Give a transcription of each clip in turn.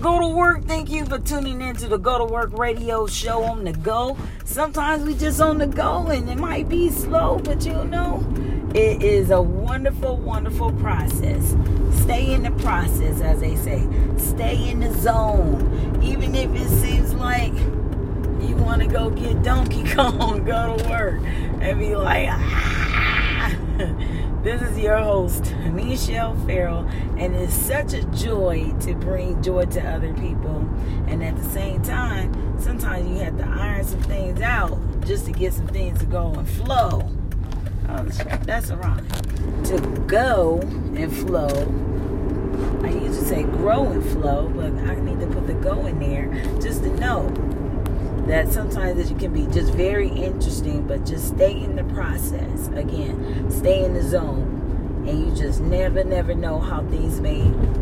Go to work. Thank you for tuning in to the Go to Work radio show on the go. Sometimes we just on the go and it might be slow, but you know, it is a wonderful, wonderful process. Stay in the process, as they say. Stay in the zone. Even if it seems like you want to go get Donkey Kong, go to work and be like, ah. Your host, Michelle Farrell, and it's such a joy to bring joy to other people. And at the same time, sometimes you have to iron some things out just to get some things to go and flow. Oh, that's a rhyme. To go and flow. I used to say grow and flow, but I need to put the go in there just to know that sometimes it can be just very interesting, but just stay in the process. Again, stay in the zone. And you just never, never know how things may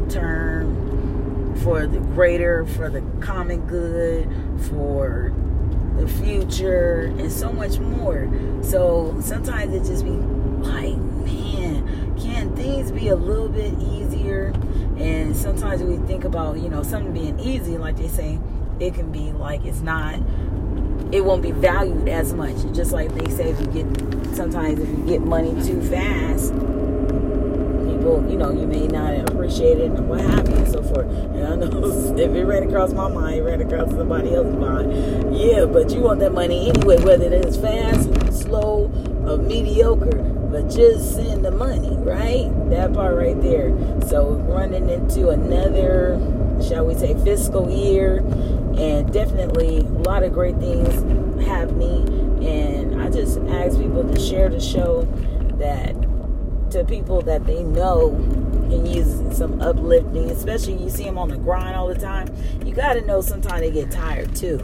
turn for the greater, for the common good, for the future, and so much more. So sometimes it just be like, man, can things be a little bit easier? And sometimes we think about, you know, something being easy, like they say, it can be like it's not it won't be valued as much just like they say if you get sometimes if you get money too fast people you know you may not appreciate it and what have you and so forth. And i know if it ran across my mind it ran across somebody else's mind. Yeah but you want that money anyway whether it is fast slow or mediocre but just send the money right? That part right there. So running into another shall we say fiscal year and definitely a lot of great things happening. And I just ask people to share the show that to people that they know and use some uplifting, especially you see them on the grind all the time. You got to know sometimes they get tired too.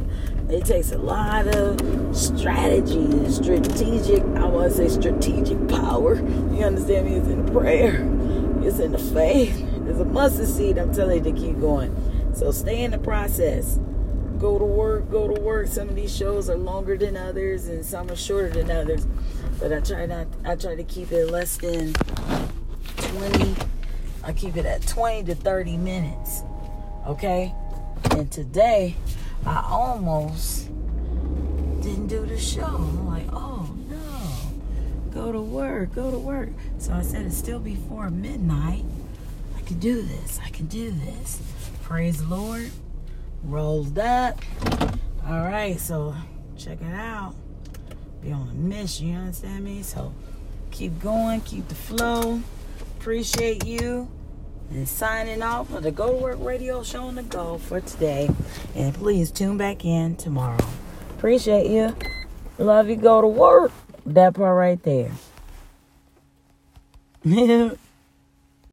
It takes a lot of strategy, strategic, I want to say strategic power. You understand me? It's in the prayer, it's in the faith. It's a mustard seed, I'm telling you to keep going. So stay in the process go to work, go to work. Some of these shows are longer than others and some are shorter than others. But I try not I try to keep it less than 20 I keep it at 20 to 30 minutes. Okay? And today I almost didn't do the show. I'm like, oh no. Go to work, go to work. So I said it's still before midnight. I can do this. I can do this. Praise the Lord rolls up. All right, so check it out. Be on a mission, you understand me? So keep going, keep the flow. Appreciate you. And signing off for the Go to Work Radio Show on the Go for today. And please tune back in tomorrow. Appreciate you. Love you. Go to work. That part right there.